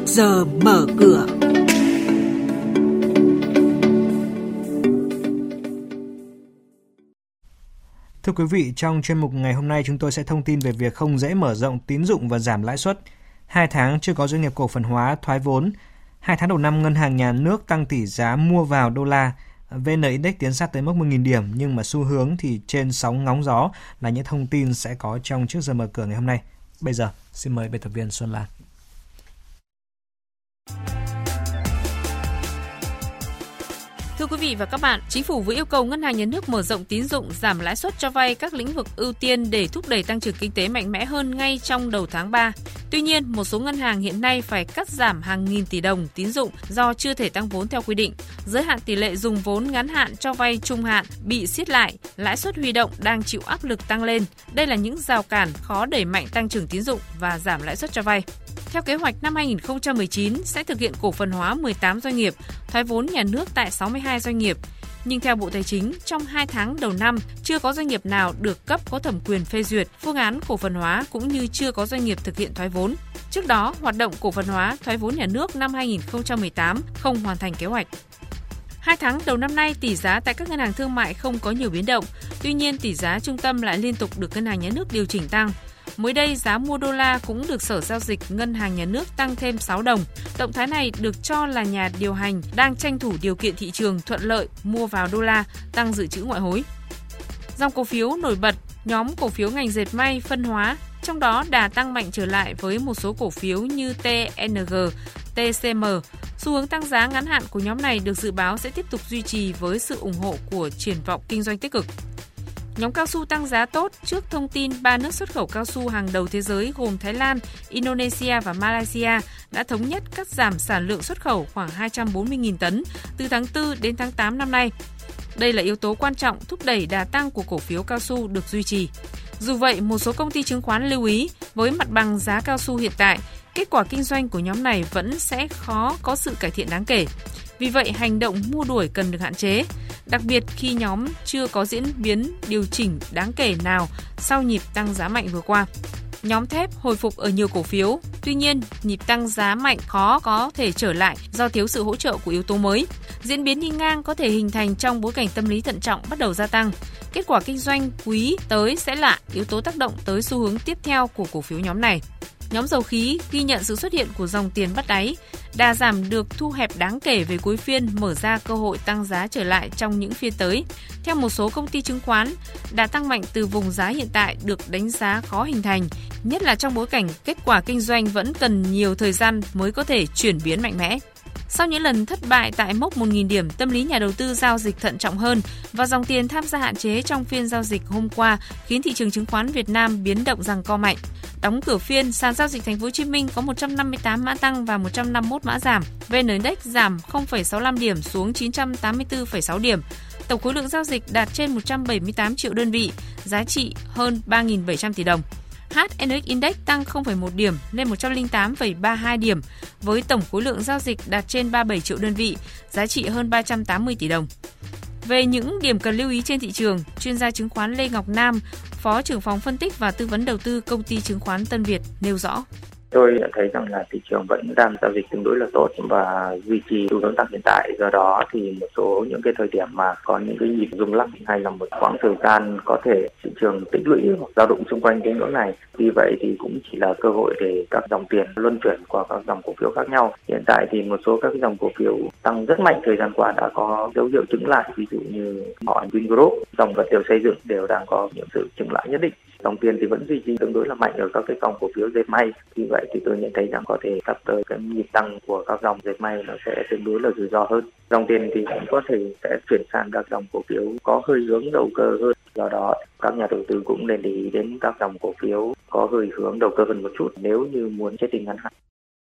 trước giờ mở cửa. Thưa quý vị, trong chuyên mục ngày hôm nay chúng tôi sẽ thông tin về việc không dễ mở rộng tín dụng và giảm lãi suất. Hai tháng chưa có doanh nghiệp cổ phần hóa thoái vốn. Hai tháng đầu năm ngân hàng nhà nước tăng tỷ giá mua vào đô la. VN Index tiến sát tới mức 1.000 điểm nhưng mà xu hướng thì trên sóng ngóng gió là những thông tin sẽ có trong trước giờ mở cửa ngày hôm nay. Bây giờ, xin mời biên tập viên Xuân Lan. Thưa quý vị và các bạn, Chính phủ vừa yêu cầu Ngân hàng Nhà nước mở rộng tín dụng, giảm lãi suất cho vay các lĩnh vực ưu tiên để thúc đẩy tăng trưởng kinh tế mạnh mẽ hơn ngay trong đầu tháng 3. Tuy nhiên, một số ngân hàng hiện nay phải cắt giảm hàng nghìn tỷ đồng tín dụng do chưa thể tăng vốn theo quy định. Giới hạn tỷ lệ dùng vốn ngắn hạn cho vay trung hạn bị siết lại, lãi suất huy động đang chịu áp lực tăng lên. Đây là những rào cản khó đẩy mạnh tăng trưởng tín dụng và giảm lãi suất cho vay. Theo kế hoạch năm 2019 sẽ thực hiện cổ phần hóa 18 doanh nghiệp, thoái vốn nhà nước tại 62 doanh nghiệp. Nhưng theo Bộ Tài chính, trong 2 tháng đầu năm, chưa có doanh nghiệp nào được cấp có thẩm quyền phê duyệt phương án cổ phần hóa cũng như chưa có doanh nghiệp thực hiện thoái vốn. Trước đó, hoạt động cổ phần hóa thoái vốn nhà nước năm 2018 không hoàn thành kế hoạch. Hai tháng đầu năm nay, tỷ giá tại các ngân hàng thương mại không có nhiều biến động. Tuy nhiên, tỷ giá trung tâm lại liên tục được ngân hàng nhà nước điều chỉnh tăng. Mới đây, giá mua đô la cũng được Sở Giao dịch Ngân hàng Nhà nước tăng thêm 6 đồng. Động thái này được cho là nhà điều hành đang tranh thủ điều kiện thị trường thuận lợi mua vào đô la, tăng dự trữ ngoại hối. Dòng cổ phiếu nổi bật, nhóm cổ phiếu ngành dệt may, phân hóa, trong đó đà tăng mạnh trở lại với một số cổ phiếu như TNG, TCM. Xu hướng tăng giá ngắn hạn của nhóm này được dự báo sẽ tiếp tục duy trì với sự ủng hộ của triển vọng kinh doanh tích cực. Nhóm cao su tăng giá tốt trước thông tin ba nước xuất khẩu cao su hàng đầu thế giới gồm Thái Lan, Indonesia và Malaysia đã thống nhất cắt giảm sản lượng xuất khẩu khoảng 240.000 tấn từ tháng 4 đến tháng 8 năm nay. Đây là yếu tố quan trọng thúc đẩy đà tăng của cổ phiếu cao su được duy trì. Dù vậy, một số công ty chứng khoán lưu ý với mặt bằng giá cao su hiện tại, kết quả kinh doanh của nhóm này vẫn sẽ khó có sự cải thiện đáng kể. Vì vậy, hành động mua đuổi cần được hạn chế, đặc biệt khi nhóm chưa có diễn biến điều chỉnh đáng kể nào sau nhịp tăng giá mạnh vừa qua. Nhóm thép hồi phục ở nhiều cổ phiếu, tuy nhiên nhịp tăng giá mạnh khó có thể trở lại do thiếu sự hỗ trợ của yếu tố mới. Diễn biến đi ngang có thể hình thành trong bối cảnh tâm lý thận trọng bắt đầu gia tăng. Kết quả kinh doanh quý tới sẽ là yếu tố tác động tới xu hướng tiếp theo của cổ phiếu nhóm này. Nhóm dầu khí ghi nhận sự xuất hiện của dòng tiền bắt đáy, đà giảm được thu hẹp đáng kể về cuối phiên mở ra cơ hội tăng giá trở lại trong những phiên tới. Theo một số công ty chứng khoán, đà tăng mạnh từ vùng giá hiện tại được đánh giá khó hình thành, nhất là trong bối cảnh kết quả kinh doanh vẫn cần nhiều thời gian mới có thể chuyển biến mạnh mẽ. Sau những lần thất bại tại mốc 1.000 điểm, tâm lý nhà đầu tư giao dịch thận trọng hơn và dòng tiền tham gia hạn chế trong phiên giao dịch hôm qua khiến thị trường chứng khoán Việt Nam biến động rằng co mạnh. Đóng cửa phiên, sàn giao dịch Thành phố Hồ Chí Minh có 158 mã tăng và 151 mã giảm. VN Index giảm 0,65 điểm xuống 984,6 điểm. Tổng khối lượng giao dịch đạt trên 178 triệu đơn vị, giá trị hơn 3.700 tỷ đồng. HNX Index tăng 0,1 điểm lên 108,32 điểm với tổng khối lượng giao dịch đạt trên 37 triệu đơn vị, giá trị hơn 380 tỷ đồng. Về những điểm cần lưu ý trên thị trường, chuyên gia chứng khoán Lê Ngọc Nam, Phó trưởng phòng phân tích và tư vấn đầu tư công ty chứng khoán Tân Việt nêu rõ. Tôi nhận thấy rằng là thị trường vẫn đang giao dịch tương đối là tốt và duy trì xu hướng tăng hiện tại. Do đó thì một số những cái thời điểm mà có những cái nhịp rung lắc hay là một khoảng thời gian có thể thị trường tích lũy hoặc dao động xung quanh cái ngưỡng này. Vì vậy thì cũng chỉ là cơ hội để các dòng tiền luân chuyển qua các dòng cổ phiếu khác nhau. Hiện tại thì một số các dòng cổ phiếu tăng rất mạnh thời gian qua đã có dấu hiệu chứng lại, ví dụ như họ Vingroup, dòng vật liệu xây dựng đều đang có những sự chứng lại nhất định dòng tiền thì vẫn duy trì tương đối là mạnh ở các cái dòng cổ phiếu dệt may. Vì vậy thì tôi nhận thấy rằng có thể sắp tới cái nhịp tăng của các dòng dệt may nó sẽ tương đối là rủi ro hơn. Dòng tiền thì cũng có thể sẽ chuyển sang các dòng cổ phiếu có hơi hướng đầu cơ hơn. Do đó, các nhà đầu tư cũng nên để ý đến các dòng cổ phiếu có hơi hướng đầu cơ hơn một chút nếu như muốn chết tình ngắn hạn.